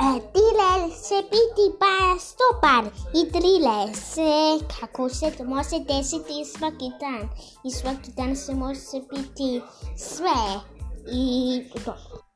E, Dile se piti pa stopar i trile se kako se to može desiti svaki dan i svaki dan se može piti sve i dobro.